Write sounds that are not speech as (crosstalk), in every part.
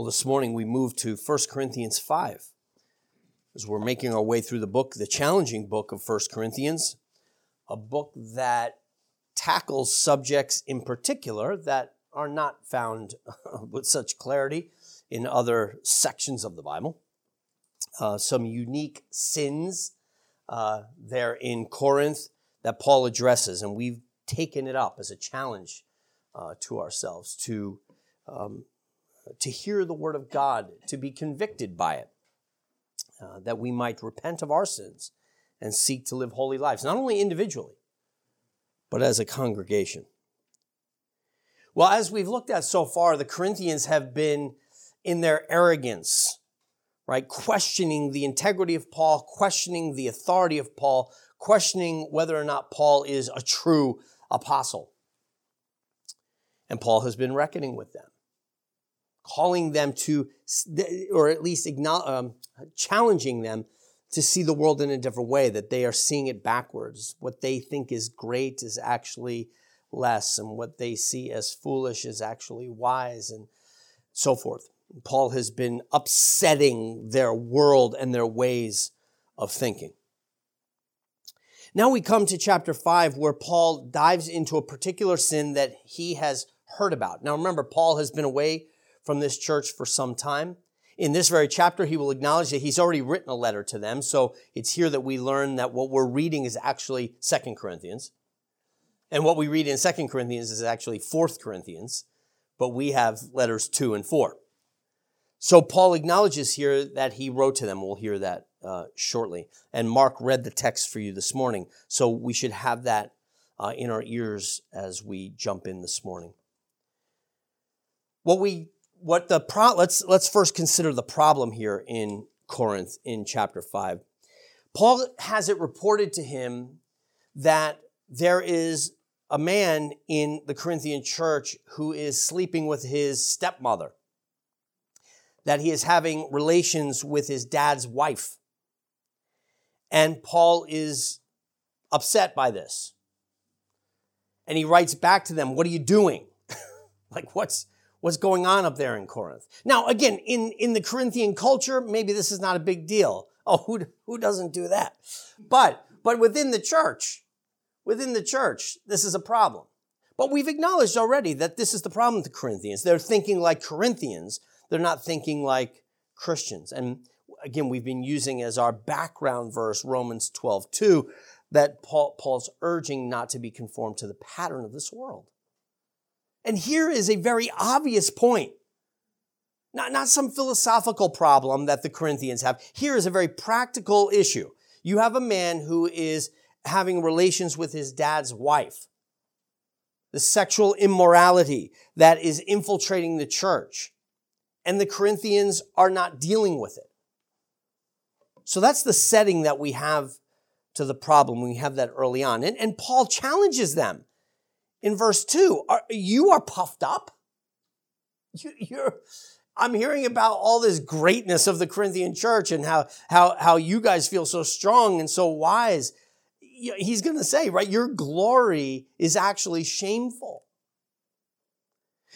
Well, this morning we move to 1 Corinthians 5 as we're making our way through the book, the challenging book of 1 Corinthians, a book that tackles subjects in particular that are not found (laughs) with such clarity in other sections of the Bible. Uh, some unique sins uh, there in Corinth that Paul addresses, and we've taken it up as a challenge uh, to ourselves to um, to hear the word of God, to be convicted by it, uh, that we might repent of our sins and seek to live holy lives, not only individually, but as a congregation. Well, as we've looked at so far, the Corinthians have been in their arrogance, right? Questioning the integrity of Paul, questioning the authority of Paul, questioning whether or not Paul is a true apostle. And Paul has been reckoning with them calling them to, or at least um, challenging them to see the world in a different way, that they are seeing it backwards. What they think is great is actually less, and what they see as foolish is actually wise, and so forth. Paul has been upsetting their world and their ways of thinking. Now we come to chapter 5, where Paul dives into a particular sin that he has heard about. Now remember, Paul has been away from this church for some time. In this very chapter, he will acknowledge that he's already written a letter to them. So it's here that we learn that what we're reading is actually Second Corinthians. And what we read in Second Corinthians is actually Fourth Corinthians, but we have letters two and four. So Paul acknowledges here that he wrote to them. We'll hear that uh, shortly. And Mark read the text for you this morning. So we should have that uh, in our ears as we jump in this morning. What we what the pro let's let's first consider the problem here in Corinth in chapter 5. Paul has it reported to him that there is a man in the Corinthian church who is sleeping with his stepmother. That he is having relations with his dad's wife. And Paul is upset by this. And he writes back to them, What are you doing? (laughs) like, what's, what's going on up there in Corinth. Now, again, in, in the Corinthian culture, maybe this is not a big deal. Oh, who, who doesn't do that? But, but within the church, within the church, this is a problem. But we've acknowledged already that this is the problem with the Corinthians. They're thinking like Corinthians. They're not thinking like Christians. And again, we've been using as our background verse Romans 12, 2, that Paul, Paul's urging not to be conformed to the pattern of this world. And here is a very obvious point. Not, not some philosophical problem that the Corinthians have. Here is a very practical issue. You have a man who is having relations with his dad's wife. The sexual immorality that is infiltrating the church. And the Corinthians are not dealing with it. So that's the setting that we have to the problem. We have that early on. And, and Paul challenges them in verse 2 are, you are puffed up? (laughs) You, you're i'm hearing about all this greatness of the corinthian church and how how how you guys feel so strong and so wise. He's going to say right your glory is actually shameful.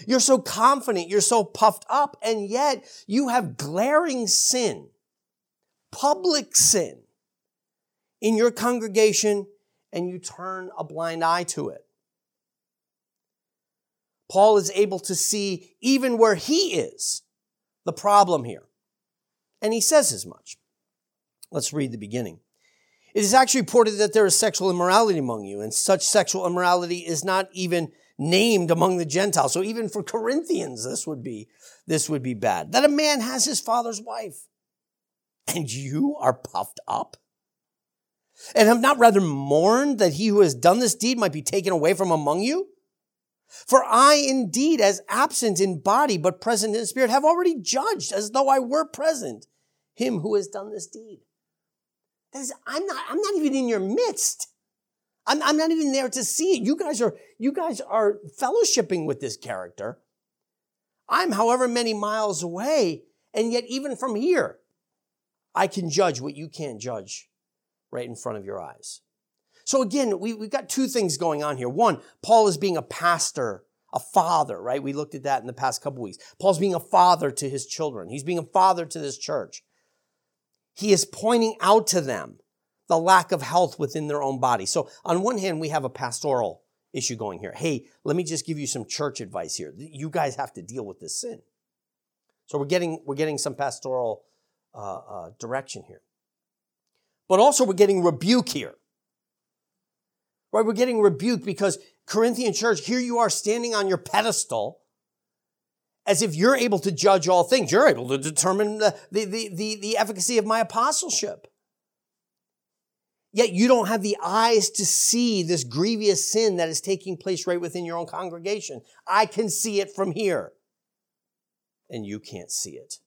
You're so confident you're so puffed up and yet you have glaring sin public sin in your congregation and you turn a blind eye to it Paul is able to see even where he is the problem here. And he says as much. Let's read the beginning. It is actually reported that there is sexual immorality among you, and such sexual immorality is not even named among the Gentiles. So even for Corinthians, this would be, this would be bad. That a man has his father's wife, and you are puffed up? And have not rather mourned that he who has done this deed might be taken away from among you? For I indeed, as absent in body but present in spirit, have already judged as though I were present him who has done this deed. That is, I'm not, I'm not even in your midst. I'm, I'm not even there to see it. You guys are, you guys are fellowshipping with this character. I'm however many miles away, and yet even from here, I can judge what you can't judge right in front of your eyes. So again, we, we've got two things going on here. One, Paul is being a pastor, a father, right? We looked at that in the past couple weeks. Paul's being a father to his children. He's being a father to this church. He is pointing out to them the lack of health within their own body. So on one hand, we have a pastoral issue going here. Hey, let me just give you some church advice here. You guys have to deal with this sin. So we're getting, we're getting some pastoral uh, uh, direction here. But also we're getting rebuke here. Right? We're getting rebuked because Corinthian church, here you are standing on your pedestal as if you're able to judge all things. You're able to determine the, the, the, the, efficacy of my apostleship. Yet you don't have the eyes to see this grievous sin that is taking place right within your own congregation. I can see it from here. And you can't see it.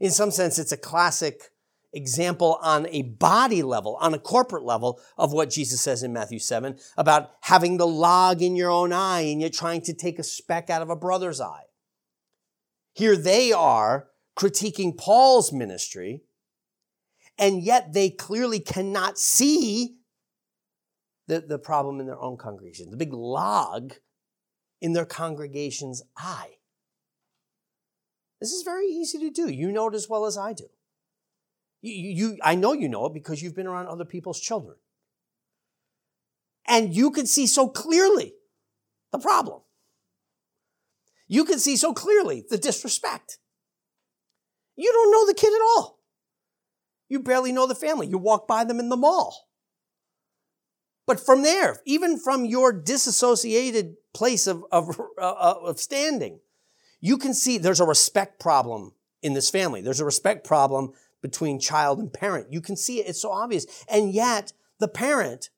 In some sense, it's a classic example on a body level, on a corporate level of what Jesus says in Matthew 7 about having the log in your own eye and you're trying to take a speck out of a brother's eye. Here they are critiquing Paul's ministry, and yet they clearly cannot see the, the problem in their own congregation, the big log in their congregation's eye. This is very easy to do. You know it as well as I do. You, you, I know you know it because you've been around other people's children. And you can see so clearly the problem. You can see so clearly the disrespect. You don't know the kid at all. You barely know the family. You walk by them in the mall. But from there, even from your disassociated place of, of, uh, of standing, you can see there's a respect problem in this family. There's a respect problem between child and parent. You can see it. It's so obvious. And yet the parent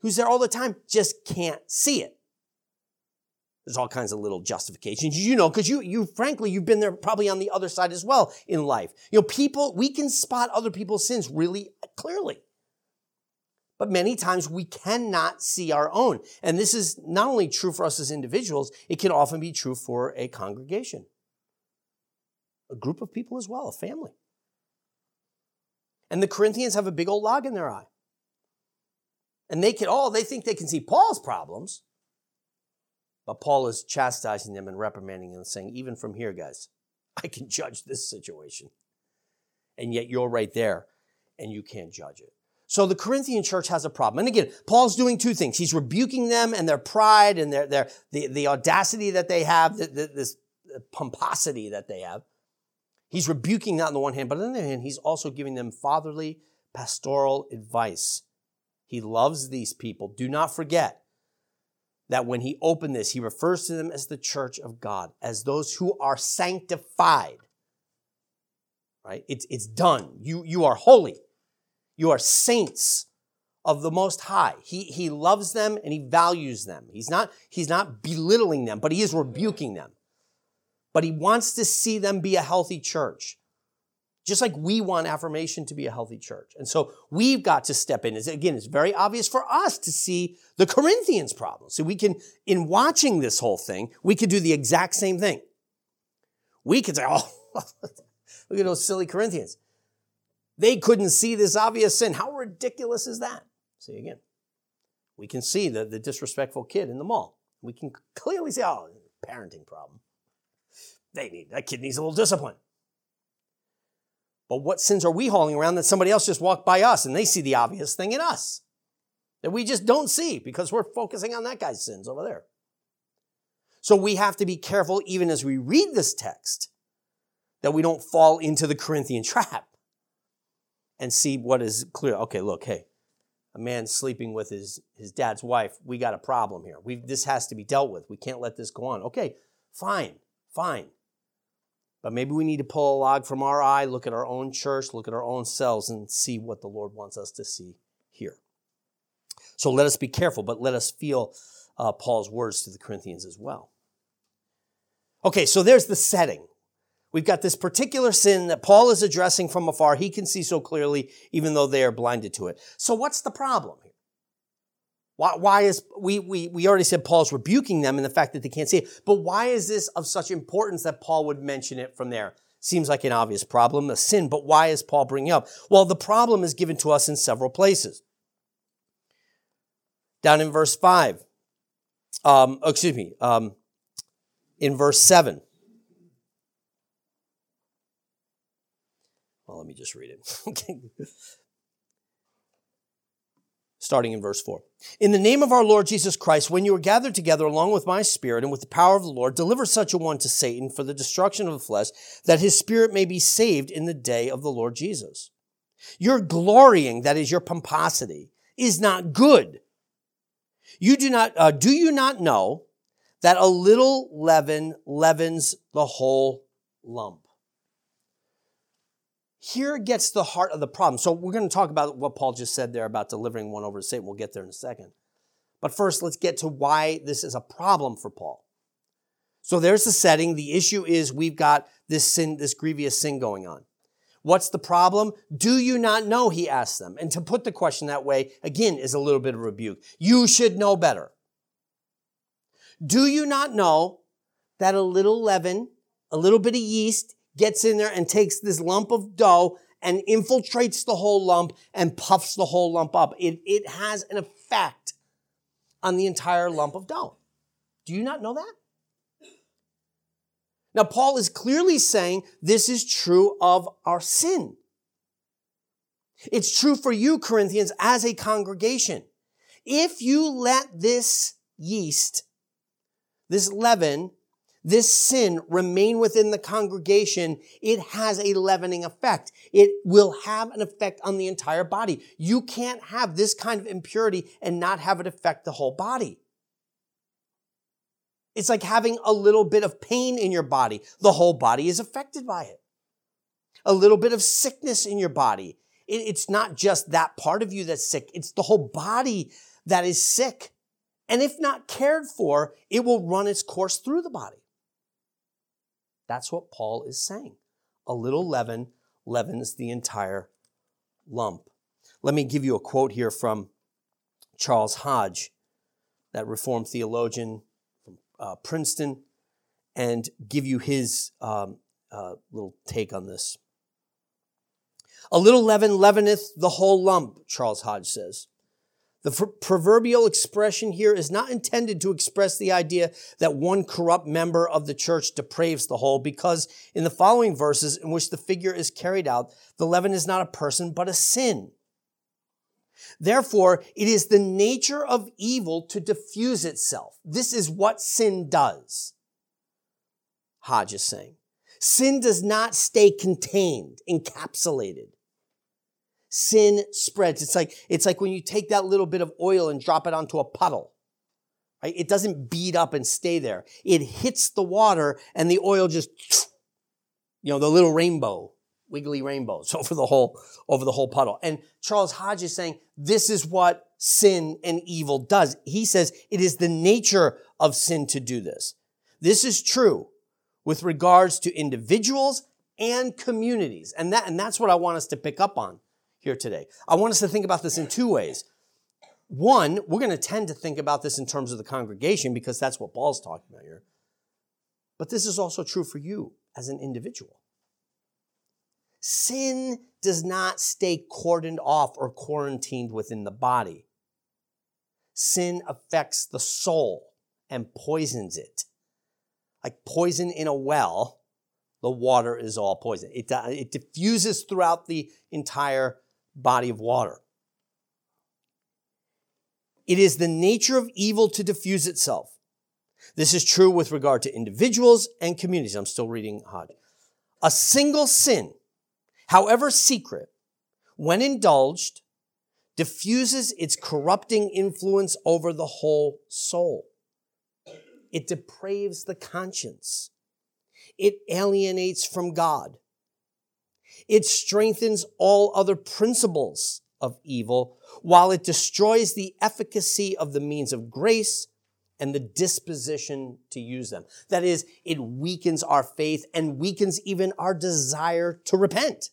who's there all the time just can't see it. There's all kinds of little justifications, you know, because you, you, frankly, you've been there probably on the other side as well in life. You know, people, we can spot other people's sins really clearly. But many times we cannot see our own. And this is not only true for us as individuals, it can often be true for a congregation, a group of people as well, a family. And the Corinthians have a big old log in their eye. And they can, oh, they think they can see Paul's problems. But Paul is chastising them and reprimanding them saying, even from here, guys, I can judge this situation. And yet you're right there and you can't judge it. So the Corinthian church has a problem. And again, Paul's doing two things. He's rebuking them and their pride and their, their, the, the audacity that they have, the, the, this pomposity that they have. He's rebuking that on the one hand, but on the other hand, he's also giving them fatherly pastoral advice. He loves these people. Do not forget that when he opened this, he refers to them as the church of God, as those who are sanctified. Right? It's, it's done. You, you are holy. You are saints of the Most High. He, he loves them and he values them. He's not, he's not belittling them, but he is rebuking them but he wants to see them be a healthy church. Just like we want affirmation to be a healthy church. And so we've got to step in. Again, it's very obvious for us to see the Corinthians problem. So we can, in watching this whole thing, we could do the exact same thing. We could say, (laughs) oh, look at those silly Corinthians. They couldn't see this obvious sin. How ridiculous is that? See again. We can see the, the disrespectful kid in the mall. We can clearly see, oh, parenting problem. They need, that kid needs a little discipline. But what sins are we hauling around that somebody else just walked by us and they see the obvious thing in us that we just don't see because we're focusing on that guy's sins over there? So we have to be careful even as we read this text that we don't fall into the Corinthian trap and see what is clear. Okay, look, hey, a man sleeping with his, his dad's wife, we got a problem here. We, this has to be dealt with. We can't let this go on. Okay, fine, fine. But maybe we need to pull a log from our eye, look at our own church, look at our own selves, and see what the Lord wants us to see here. So let us be careful, but let us feel uh, Paul's words to the Corinthians as well. Okay, so there's the setting. We've got this particular sin that Paul is addressing from afar. He can see so clearly, even though they are blinded to it. So what's the problem? Why, why is, we, we, we already said Paul's rebuking them in the fact that they can't see it, but why is this of such importance that Paul would mention it from there? Seems like an obvious problem, a sin, but why is Paul bringing up? Well, the problem is given to us in several places. Down in verse 5, um, excuse me, um, in verse 7. Well, let me just read it. (laughs) Starting in verse 4. In the name of our Lord Jesus Christ, when you are gathered together along with my spirit and with the power of the Lord, deliver such a one to Satan for the destruction of the flesh, that his spirit may be saved in the day of the Lord Jesus. Your glorying, that is your pomposity, is not good. You do not, uh, do you not know that a little leaven leavens the whole lump? Here gets the heart of the problem. So we're going to talk about what Paul just said there about delivering one over to Satan. We'll get there in a second. But first, let's get to why this is a problem for Paul. So there's the setting. The issue is we've got this sin, this grievous sin going on. What's the problem? Do you not know? He asks them. And to put the question that way, again, is a little bit of rebuke. You should know better. Do you not know that a little leaven, a little bit of yeast gets in there and takes this lump of dough and infiltrates the whole lump and puffs the whole lump up? It, it has an effect on the entire lump of dough. Do you not know that? Now, Paul is clearly saying this is true of our sin. It's true for you, Corinthians, as a congregation. If you let this yeast, this leaven, this sin remain within the congregation, it has a leavening effect. It will have an effect on the entire body. You can't have this kind of impurity and not have it affect the whole body. It's like having a little bit of pain in your body. The whole body is affected by it. A little bit of sickness in your body. it's not just that part of you that's sick. It's the whole body that is sick. And if not cared for, it will run its course through the body. That's what Paul is saying. A little leaven leavens the entire lump. Let me give you a quote here from Charles Hodge, that Reformed theologian uh, Princeton and give you his um, uh, little take on this. A little leaven leaveneth the whole lump, Charles Hodge says. The proverbial expression here is not intended to express the idea that one corrupt member of the church depraves the whole, because in the following verses in which the figure is carried out, the leaven is not a person, but a sin. Therefore, it is the nature of evil to diffuse itself. This is what sin does. Hodge is saying. Sin does not stay contained, encapsulated. Sin spreads. It's like, it's like when you take that little bit of oil and drop it onto a puddle. Right? It doesn't bead up and stay there. It hits the water and the oil just, you know, the little rainbow wiggly rainbows (laughs) over the whole, over the whole puddle. And Charles Hodge is saying this is what sin and evil does. He says it is the nature of sin to do this. This is true with regards to individuals and communities. And that, and that's what I want us to pick up on here today. I want us to think about this in two ways. One, we're going to tend to think about this in terms of the congregation because that's what Paul's talking about here. But this is also true for you as an individual. Sin does not stay cordoned off or quarantined within the body. Sin affects the soul and poisons it. Like poison in a well, the water is all poison. It, uh, it diffuses throughout the entire body of water. It is the nature of evil to diffuse itself. This is true with regard to individuals and communities. I'm still reading Hodge. A single sin however secret, when indulged, diffuses its corrupting influence over the whole soul. It depraves the conscience. It alienates from God. It strengthens all other principles of evil while it destroys the efficacy of the means of grace and the disposition to use them. That is, it weakens our faith and weakens even our desire to repent.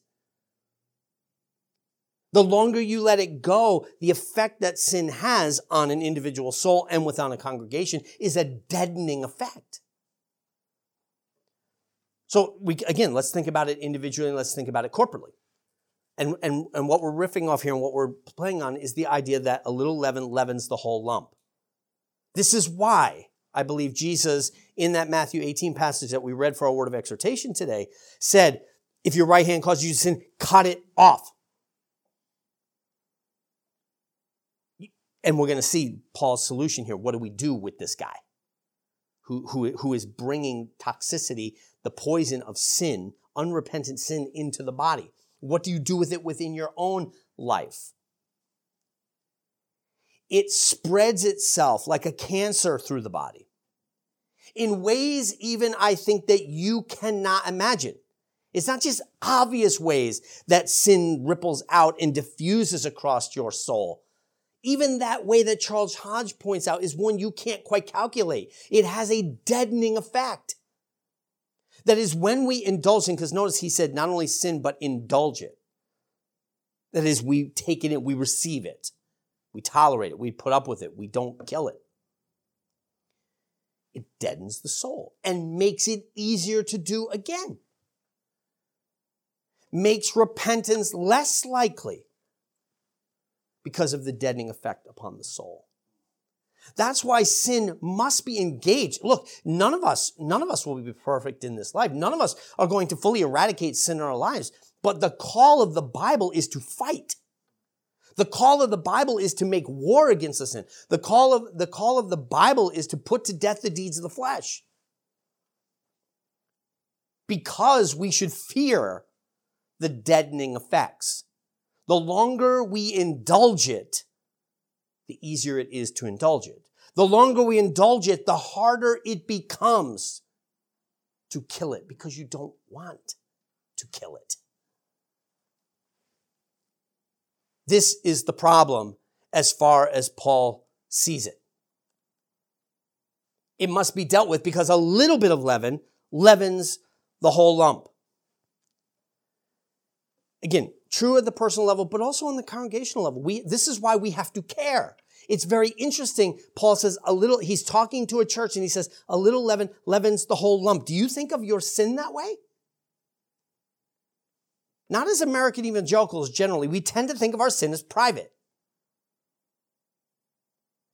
The longer you let it go, the effect that sin has on an individual soul and within a congregation is a deadening effect. So we, again, let's think about it individually and let's think about it corporately. And, and, and what we're riffing off here and what we're playing on is the idea that a little leaven leavens the whole lump. This is why I believe Jesus in that Matthew 18 passage that we read for our word of exhortation today said, if your right hand causes you to sin, cut it off. And we're going to see Paul's solution here. What do we do with this guy who, who, who is bringing toxicity, the poison of sin, unrepentant sin into the body? What do you do with it within your own life? It spreads itself like a cancer through the body in ways even I think that you cannot imagine. It's not just obvious ways that sin ripples out and diffuses across your soul. Even that way that Charles Hodge points out is one you can't quite calculate. It has a deadening effect. That is when we indulge in, because notice he said not only sin, but indulge it. That is, we take it in, we receive it. We tolerate it. We put up with it. We don't kill it. It deadens the soul and makes it easier to do again. Makes repentance less likely because of the deadening effect upon the soul. That's why sin must be engaged. Look, none of us, none of us will be perfect in this life. None of us are going to fully eradicate sin in our lives. But the call of the Bible is to fight. The call of the Bible is to make war against the sin. The call of, the call of the Bible is to put to death the deeds of the flesh. Because we should fear the deadening effects. The longer we indulge it, the easier it is to indulge it. The longer we indulge it, the harder it becomes to kill it because you don't want to kill it. This is the problem as far as Paul sees it. It must be dealt with because a little bit of leaven leavens the whole lump. Again, true at the personal level, but also on the congregational level. We, this is why we have to care. It's very interesting. Paul says a little, he's talking to a church and he says, a little leaven leavens the whole lump. Do you think of your sin that way? Not as American evangelicals generally. We tend to think of our sin as private.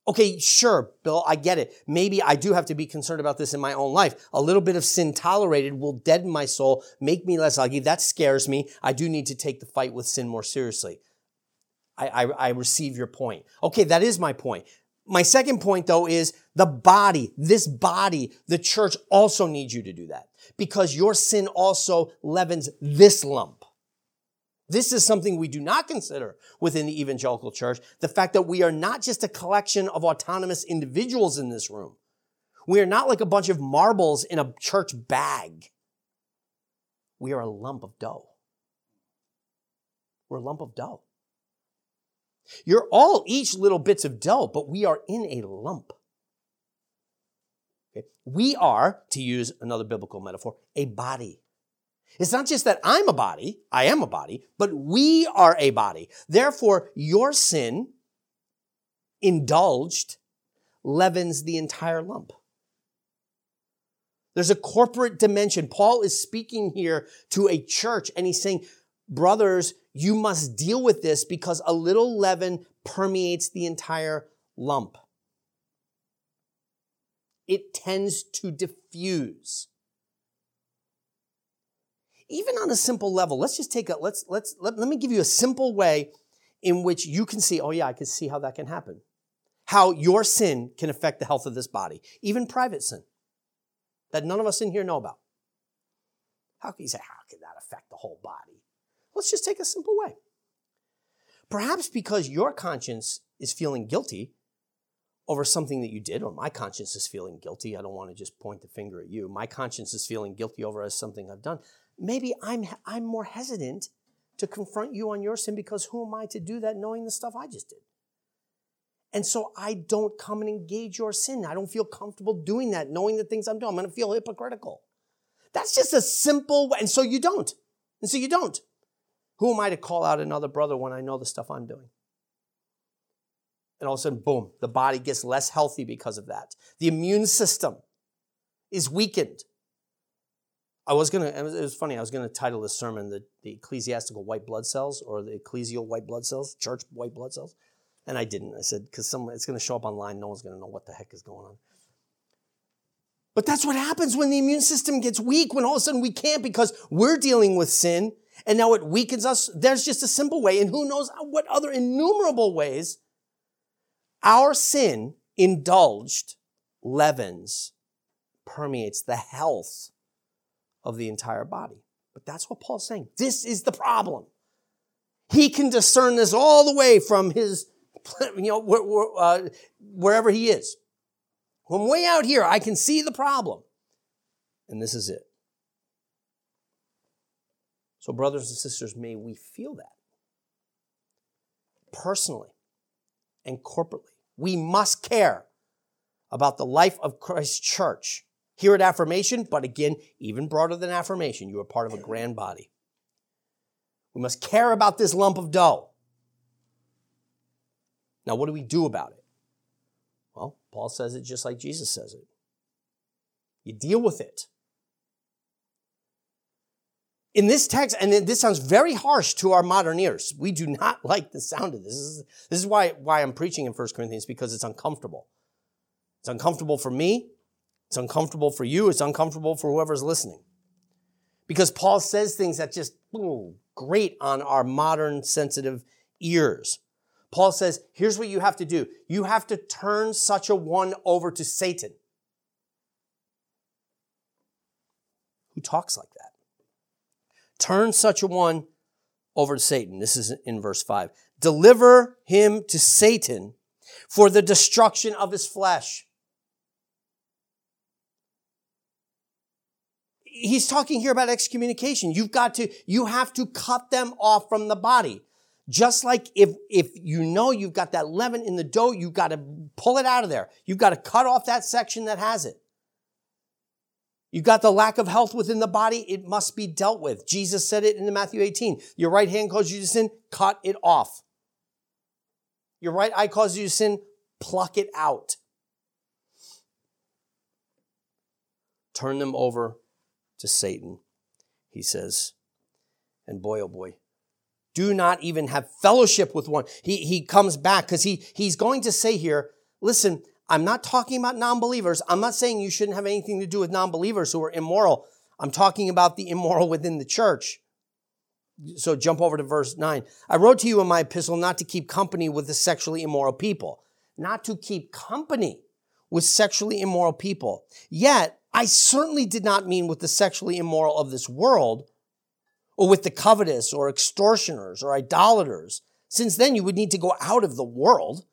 Okay, sure, Bill, I get it. Maybe I do have to be concerned about this in my own life. A little bit of sin tolerated will deaden my soul, make me less ugly. That scares me. I do need to take the fight with sin more seriously. I, I, I receive your point. Okay, that is my point. My second point though is the body, this body, the church also needs you to do that because your sin also leavens this lump. This is something we do not consider within the evangelical church. The fact that we are not just a collection of autonomous individuals in this room. We are not like a bunch of marbles in a church bag. We are a lump of dough. We're a lump of dough. You're all each little bits of dough, but we are in a lump. We are, to use another biblical metaphor, a body. It's not just that I'm a body, I am a body, but we are a body. Therefore, your sin, indulged, leavens the entire lump. There's a corporate dimension. Paul is speaking here to a church and he's saying, brothers, you must deal with this because a little leaven permeates the entire lump. It tends to diffuse even on a simple level, let's just take a, let's, let's, let, let me give you a simple way in which you can see, oh yeah, I can see how that can happen. How your sin can affect the health of this body, even private sin that none of us in here know about. How can you say, how can that affect the whole body? Let's just take a simple way. Perhaps because your conscience is feeling guilty over something that you did, or my conscience is feeling guilty. I don't want to just point the finger at you. My conscience is feeling guilty over something I've done maybe I'm, I'm more hesitant to confront you on your sin because who am I to do that knowing the stuff I just did? And so I don't come and engage your sin. I don't feel comfortable doing that, knowing the things I'm doing. I'm going to feel hypocritical. That's just a simple way. And so you don't. And so you don't. Who am I to call out another brother when I know the stuff I'm doing? And all of a sudden, boom, the body gets less healthy because of that. The immune system is weakened. I was gonna. It was, it was, funny. I was gonna title this sermon the, the ecclesiastical white blood cells or the ecclesial white blood cells, church white blood cells, and I didn't. I said because some it's gonna show up online. No one's gonna know what the heck is going on. But that's what happens when the immune system gets weak, when all of a sudden we can't because we're dealing with sin and now it weakens us. There's just a simple way, and who knows what other innumerable ways our sin indulged leavens, permeates the health of the entire body. But that's what Paul's saying. This is the problem. He can discern this all the way from his, (laughs) you know, uh, wherever he is. From way out here, I can see the problem. And this is it. So, brothers and sisters, may we feel that personally and corporately. We must care about the life of Christ's church here at Affirmation, but again, even broader than Affirmation, you are part of a grand body. We must care about this lump of dough. Now, what do we do about it? Well, Paul says it just like Jesus says it. You deal with it. In this text, and this sounds very harsh to our modern ears. We do not (laughs) like the sound of this. This is, this is why, why I'm preaching in 1 Corinthians, because it's uncomfortable. It's uncomfortable for me. It's uncomfortable for you. It's uncomfortable for whoever's listening. Because Paul says things that just grate on our modern sensitive ears. Paul says, here's what you have to do. You have to turn such a one over to Satan. Who talks like that? Turn such a one over to Satan. This is in verse 5. Deliver him to Satan for the destruction of his flesh. He's talking here about excommunication. You've got to, you have to cut them off from the body. Just like if, if you know you've got that leaven in the dough, you've got to pull it out of there. You've got to cut off that section that has it. You've got the lack of health within the body. It must be dealt with. Jesus said it in the Matthew 18. Your right hand causes you to sin, cut it off. Your right eye causes you to sin, pluck it out. Turn them over to Satan, he says. And boy, oh boy, do not even have fellowship with one. He, he comes back because he, he's going to say here, listen, I'm not talking about non-believers. I'm not saying you shouldn't have anything to do with non-believers who are immoral. I'm talking about the immoral within the church. So jump over to verse 9. I wrote to you in my epistle not to keep company with the sexually immoral people, not to keep company with sexually immoral people. Yet, I certainly did not mean with the sexually immoral of this world, or with the covetous, or extortioners, or idolaters, since then you would need to go out of the world.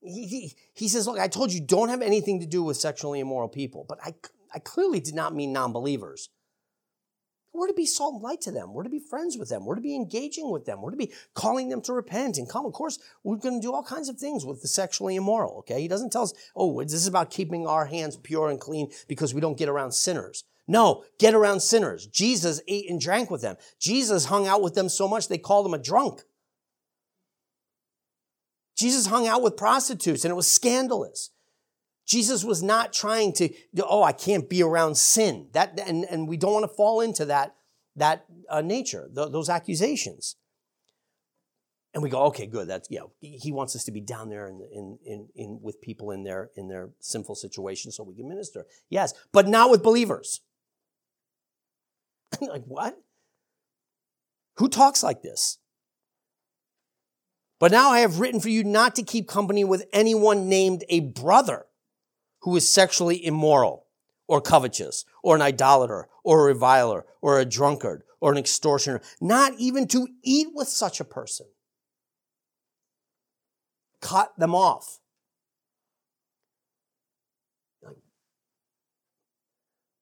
He, he, he says, Look, I told you don't have anything to do with sexually immoral people, but I, I clearly did not mean non believers. We're to be salt and light to them. We're to be friends with them. We're to be engaging with them. We're to be calling them to repent and come. Of course, we're going to do all kinds of things with the sexually immoral, okay? He doesn't tell us, oh, this is about keeping our hands pure and clean because we don't get around sinners. No, get around sinners. Jesus ate and drank with them. Jesus hung out with them so much they called him a drunk. Jesus hung out with prostitutes and it was scandalous. Jesus was not trying to, oh, I can't be around sin. That, and, and we don't want to fall into that, that uh, nature, th- those accusations. And we go, okay, good. That's, yeah, he wants us to be down there in, in, in, in, with people in their, in their sinful situation so we can minister. Yes, but not with believers. (laughs) like, what? Who talks like this? But now I have written for you not to keep company with anyone named a brother who is sexually immoral or covetous or an idolater or a reviler or a drunkard or an extortioner, not even to eat with such a person. Cut them off.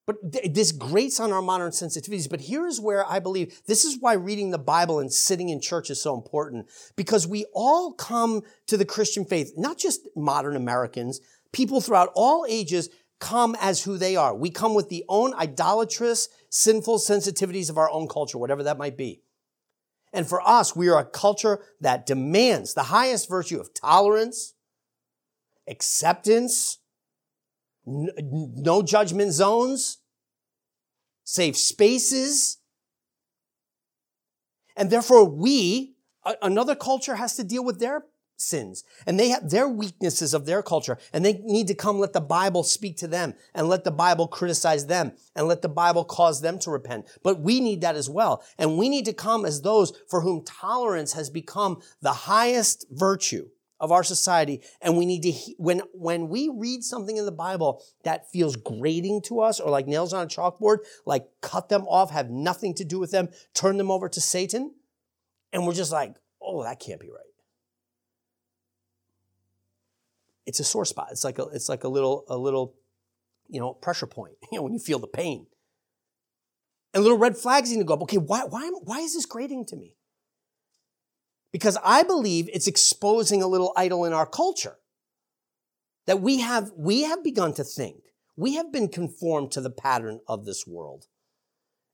But th- this grates on our modern sensitivities. But here is where I believe this is why reading the Bible and sitting in church is so important because we all come to the Christian faith, not just modern Americans, people throughout all ages come as who they are. We come with the own idolatrous, sinful sensitivities of our own culture, whatever that might be. And for us, we are a culture that demands the highest virtue of tolerance, acceptance, no judgment zones, safe spaces. And therefore, we, another culture has to deal with their sins and they have their weaknesses of their culture and they need to come let the Bible speak to them and let the Bible criticize them and let the Bible cause them to repent. But we need that as well. And we need to come as those for whom tolerance has become the highest virtue of our society. And we need to, when, when we read something in the Bible that feels grating to us or like nails on a chalkboard, like cut them off, have nothing to do with them, turn them over to Satan. And we're just like, oh, that can't be right. It's a sore spot. It's like a, it's like a little, a little, you know, pressure point, (laughs) you know, when you feel the pain. And little red flags need to go up. Okay, why, why, why is this grating to me? Because I believe it's exposing a little idol in our culture that we have, we have begun to think. We have been conformed to the pattern of this world.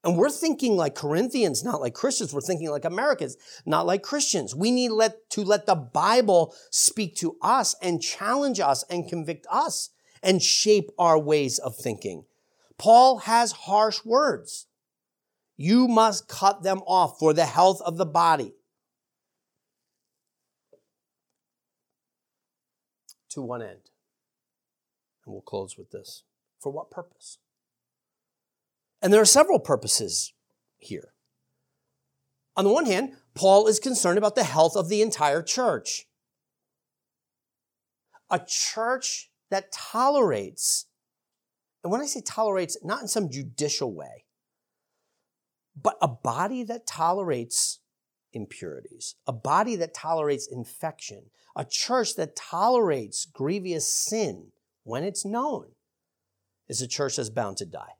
And we're thinking like Corinthians, not like Christians. We're thinking like Americans, not like Christians. We need let, to let the Bible speak to us and challenge us and convict us and shape our ways of thinking. Paul has harsh words. You must cut them off for the health of the body. To one end. And we'll close with this. For what purpose? And there are several purposes here. On the one hand, Paul is concerned about the health of the entire church. A church that tolerates, and when I say tolerates, not in some judicial way, but a body that tolerates impurities, a body that tolerates infection, a church that tolerates grievous sin when it's known, is a church that's bound to die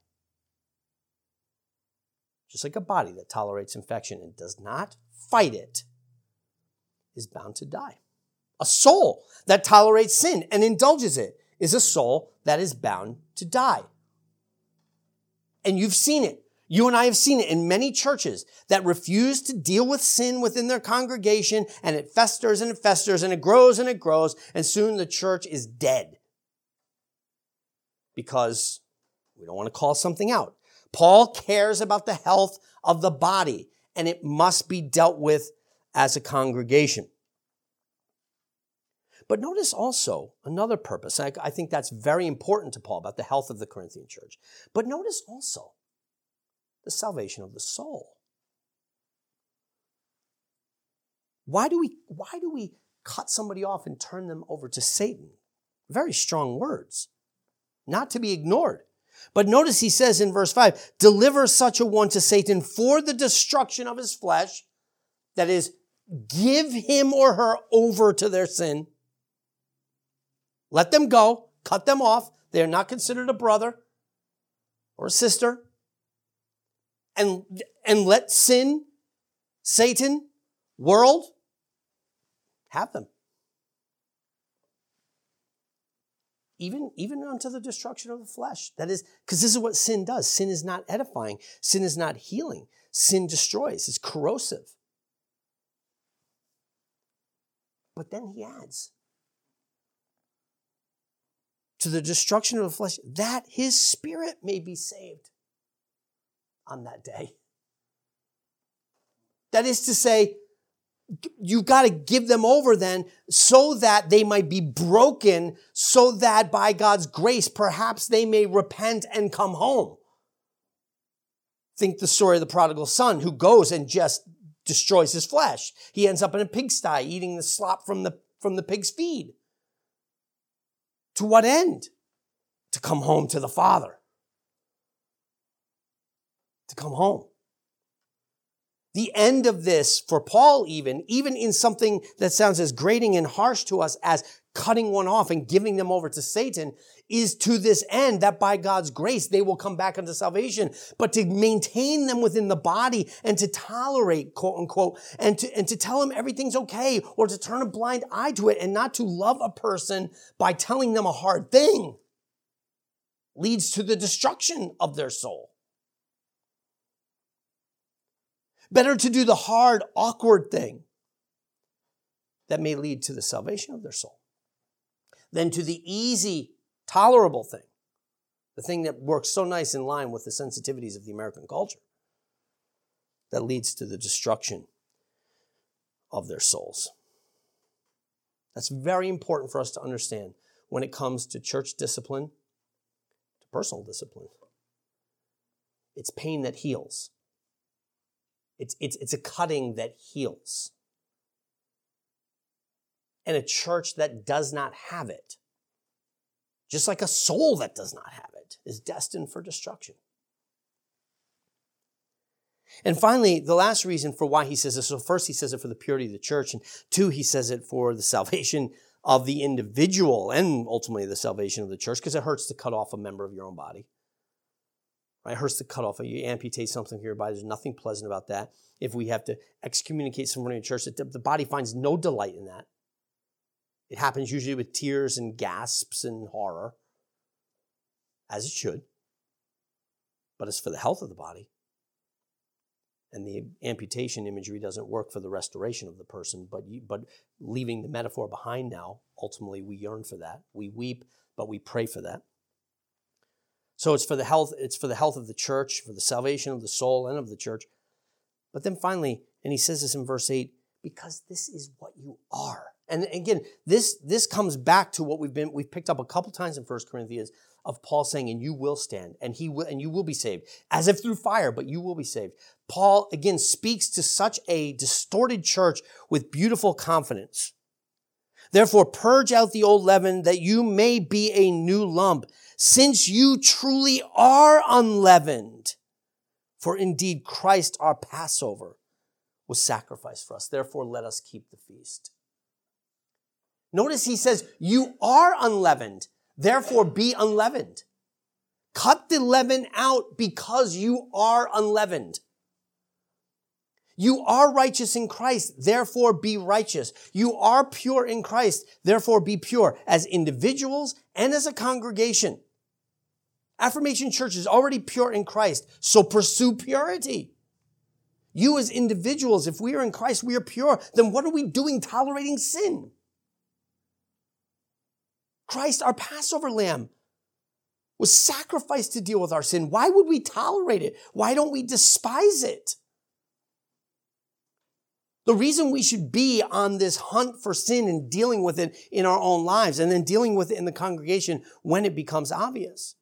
just like a body that tolerates infection and does not fight it, is bound to die. A soul that tolerates sin and indulges it is a soul that is bound to die. And you've seen it. You and I have seen it in many churches that refuse to deal with sin within their congregation and it festers and it festers and it grows and it grows and soon the church is dead because we don't want to call something out. Paul cares about the health of the body, and it must be dealt with as a congregation. But notice also another purpose. I, I think that's very important to Paul about the health of the Corinthian church. But notice also the salvation of the soul. Why do we, why do we cut somebody off and turn them over to Satan? Very strong words, not to be ignored. But notice he says in verse 5 deliver such a one to Satan for the destruction of his flesh, that is, give him or her over to their sin. Let them go, cut them off. They are not considered a brother or a sister. And, and let sin, Satan, world, have them. Even, even unto the destruction of the flesh. That is, because this is what sin does. Sin is not edifying. Sin is not healing. Sin destroys. It's corrosive. But then he adds, to the destruction of the flesh, that his spirit may be saved on that day. That is to say, you got to give them over then so that they might be broken so that by God's grace, perhaps they may repent and come home. Think the story of the prodigal son who goes and just destroys his flesh. He ends up in a pigsty eating the slop from the, from the pig's feed. To what end? To come home to the father. To come home the end of this for Paul even, even in something that sounds as grating and harsh to us as cutting one off and giving them over to Satan is to this end that by God's grace they will come back unto salvation, but to maintain them within the body and to tolerate, quote unquote, and to, and to tell them everything's okay or to turn a blind eye to it and not to love a person by telling them a hard thing leads to the destruction of their soul. Better to do the hard, awkward thing that may lead to the salvation of their soul than to the easy, tolerable thing, the thing that works so nice in line with the sensitivities of the American culture that leads to the destruction of their souls. That's very important for us to understand when it comes to church discipline, to personal discipline. It's pain that heals. It's, it's, it's a cutting that heals. And a church that does not have it, just like a soul that does not have it, is destined for destruction. And finally, the last reason for why he says this so, first, he says it for the purity of the church, and two, he says it for the salvation of the individual and ultimately the salvation of the church, because it hurts to cut off a member of your own body. Right? Hurts to cut off, you amputate something from your body. There's nothing pleasant about that. If we have to excommunicate someone in the church, the body finds no delight in that. It happens usually with tears and gasps and horror, as it should. But it's for the health of the body. And the amputation imagery doesn't work for the restoration of the person, but, you, but leaving the metaphor behind now, ultimately we yearn for that. We weep, but we pray for that. So it's for the health, it's for the health of the church, for the salvation of the soul and of the church. But then finally, and he says this in verse 8, because this is what you are. And again, this, this comes back to what we've been, we've picked up a couple times in First Corinthians of Paul saying, and you will stand, and he will, and you will be saved, as if through fire, but you will be saved. Paul again speaks to such a distorted church with beautiful confidence. Therefore, purge out the old leaven that you may be a new lump, since you truly are unleavened. For indeed, Christ our Passover was sacrificed for us. Therefore, let us keep the feast. Notice he says, You are unleavened, therefore be unleavened. Cut the leaven out because you are unleavened. You are righteous in Christ, therefore be righteous. You are pure in Christ, therefore be pure as individuals and as a congregation. Affirmation Church is already pure in Christ, so pursue purity. You as individuals, if we are in Christ, we are pure, then what are we doing tolerating sin? Christ, our Passover lamb, was sacrificed to deal with our sin. Why would we tolerate it? Why don't we despise it? The reason we should be on this hunt for sin and dealing with it in our own lives and then dealing with it in the congregation when it becomes obvious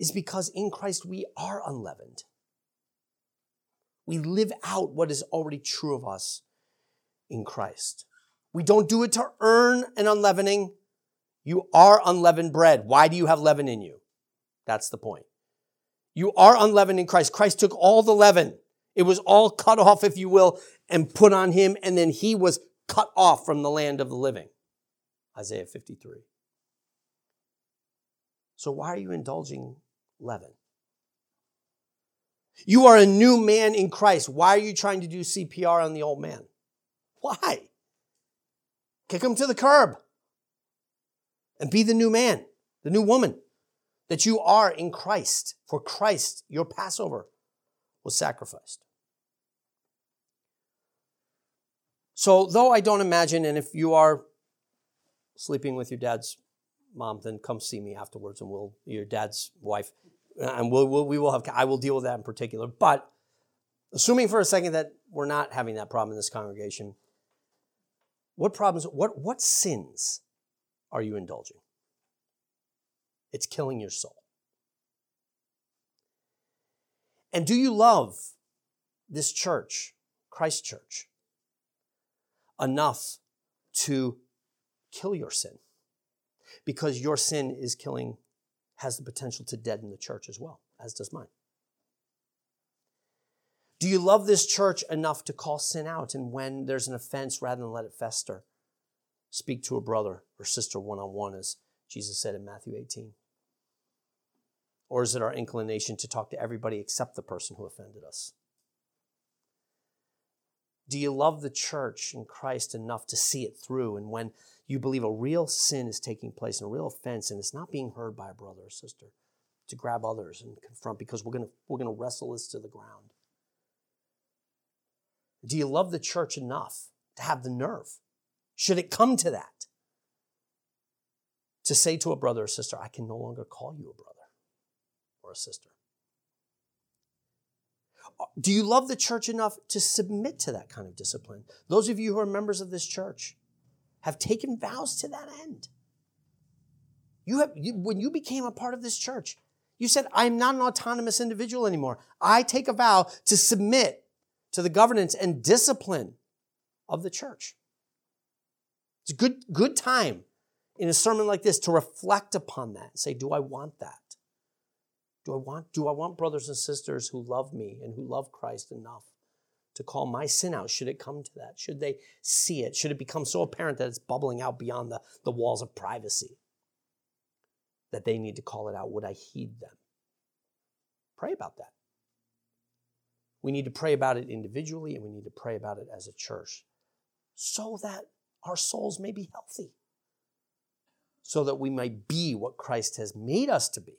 is because in Christ we are unleavened. We live out what is already true of us in Christ. We don't do it to earn an unleavening. You are unleavened bread. Why do you have leaven in you? That's the point. You are unleavened in Christ. Christ took all the leaven. It was all cut off, if you will, and put on him, and then he was cut off from the land of the living. Isaiah 53. So why are you indulging leaven? You are a new man in Christ. Why are you trying to do CPR on the old man? Why? Kick him to the curb and be the new man, the new woman that you are in Christ. For Christ, your Passover, was sacrificed. So, though I don't imagine, and if you are sleeping with your dad's mom, then come see me afterwards, and we'll your dad's wife, uh, and we'll, we'll we will have I will deal with that in particular. But assuming for a second that we're not having that problem in this congregation, what problems? What what sins are you indulging? It's killing your soul. And do you love this church, Christ Church, enough to kill your sin? Because your sin is killing, has the potential to deaden the church as well, as does mine. Do you love this church enough to call sin out? And when there's an offense, rather than let it fester, speak to a brother or sister one on one, as Jesus said in Matthew 18? Or is it our inclination to talk to everybody except the person who offended us? Do you love the church and Christ enough to see it through? And when you believe a real sin is taking place and a real offense and it's not being heard by a brother or sister, to grab others and confront because we're going we're going to wrestle this to the ground. Do you love the church enough to have the nerve should it come to that, to say to a brother or sister, I can no longer call you a brother or a sister? Do you love the church enough to submit to that kind of discipline? Those of you who are members of this church, have taken vows to that end. You have, you, when you became a part of this church, you said, I'm not an autonomous individual anymore. I take a vow to submit to the governance and discipline of the church. It's a good, good time in a sermon like this to reflect upon that and say, do I want that? Do I want, do I want brothers and sisters who love me and who love Christ enough to call my sin out should it come to that? Should they see it? Should it become so apparent that it's bubbling out beyond the, the walls of privacy? that they need to call it out? Would I heed them? Pray about that. We need to pray about it individually and we need to pray about it as a church so that our souls may be healthy, so that we might be what Christ has made us to be,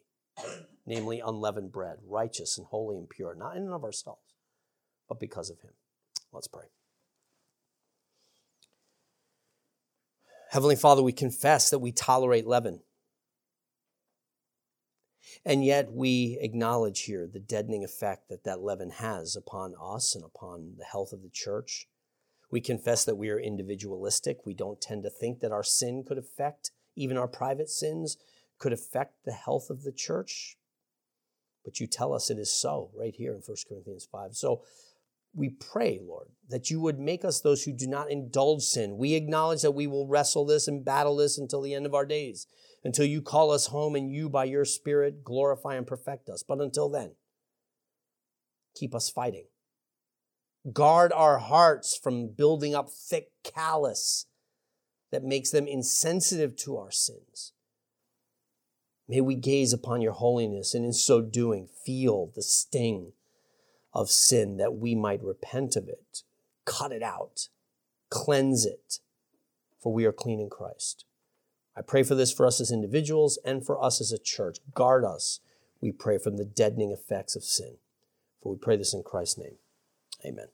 namely unleavened bread, righteous and holy and pure, not in and of ourselves, but because of Him. Let's pray. Heavenly Father, we confess that we tolerate leaven. And yet we acknowledge here the deadening effect that that leaven has upon us and upon the health of the church. We confess that we are individualistic. We don't tend to think that our sin could affect, even our private sins, could affect the health of the church. But you tell us it is so right here in 1 Corinthians 5. So we pray, Lord, that you would make us those who do not indulge sin. We acknowledge that we will wrestle this and battle this until the end of our days until you call us home and you, by your Spirit, glorify and perfect us. But until then, keep us fighting. Guard our hearts from building up thick callus that makes them insensitive to our sins. May we gaze upon your holiness and in so doing feel the sting of sin that we might repent of it, cut it out, cleanse it, for we are clean in Christ. I pray for this for us as individuals and for us as a church. Guard us, we pray, from the deadening effects of sin. For we pray this in Christ's name. Amen.